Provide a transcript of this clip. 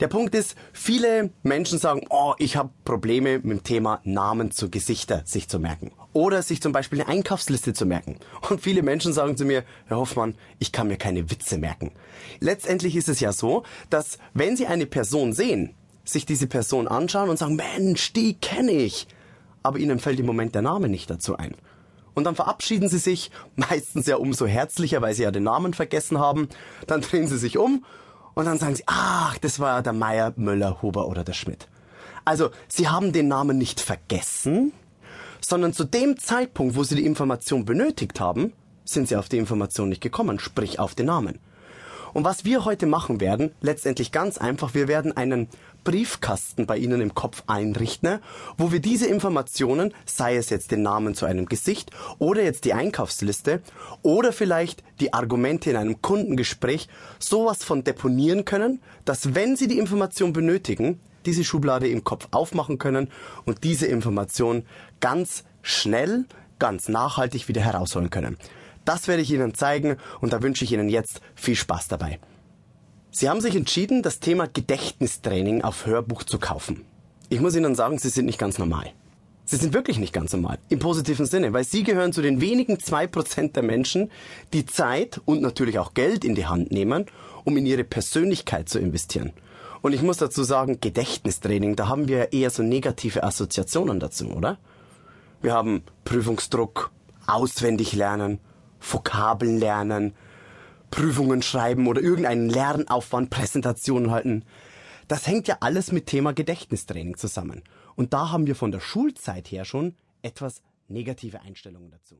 Der Punkt ist, viele Menschen sagen, oh, ich habe Probleme mit dem Thema Namen zu Gesichter sich zu merken. Oder sich zum Beispiel eine Einkaufsliste zu merken. Und viele Menschen sagen zu mir, Herr Hoffmann, ich kann mir keine Witze merken. Letztendlich ist es ja so, dass wenn Sie eine Person sehen, sich diese Person anschauen und sagen, Mensch, die kenne ich. Aber Ihnen fällt im Moment der Name nicht dazu ein. Und dann verabschieden sie sich, meistens ja umso herzlicher, weil sie ja den Namen vergessen haben. Dann drehen sie sich um und dann sagen sie, ach, das war der Meier, Müller, Huber oder der Schmidt. Also, sie haben den Namen nicht vergessen, sondern zu dem Zeitpunkt, wo sie die Information benötigt haben, sind sie auf die Information nicht gekommen, sprich auf den Namen. Und was wir heute machen werden, letztendlich ganz einfach, wir werden einen Briefkasten bei Ihnen im Kopf einrichten, wo wir diese Informationen, sei es jetzt den Namen zu einem Gesicht oder jetzt die Einkaufsliste oder vielleicht die Argumente in einem Kundengespräch, sowas von deponieren können, dass wenn Sie die Information benötigen, diese Schublade im Kopf aufmachen können und diese Information ganz schnell, ganz nachhaltig wieder herausholen können. Das werde ich Ihnen zeigen und da wünsche ich Ihnen jetzt viel Spaß dabei. Sie haben sich entschieden, das Thema Gedächtnistraining auf Hörbuch zu kaufen. Ich muss Ihnen sagen, Sie sind nicht ganz normal. Sie sind wirklich nicht ganz normal. Im positiven Sinne, weil Sie gehören zu den wenigen zwei Prozent der Menschen, die Zeit und natürlich auch Geld in die Hand nehmen, um in ihre Persönlichkeit zu investieren. Und ich muss dazu sagen, Gedächtnistraining, da haben wir eher so negative Assoziationen dazu, oder? Wir haben Prüfungsdruck, auswendig lernen, Vokabeln lernen, Prüfungen schreiben oder irgendeinen Lernaufwand, Präsentationen halten. Das hängt ja alles mit Thema Gedächtnistraining zusammen. Und da haben wir von der Schulzeit her schon etwas negative Einstellungen dazu.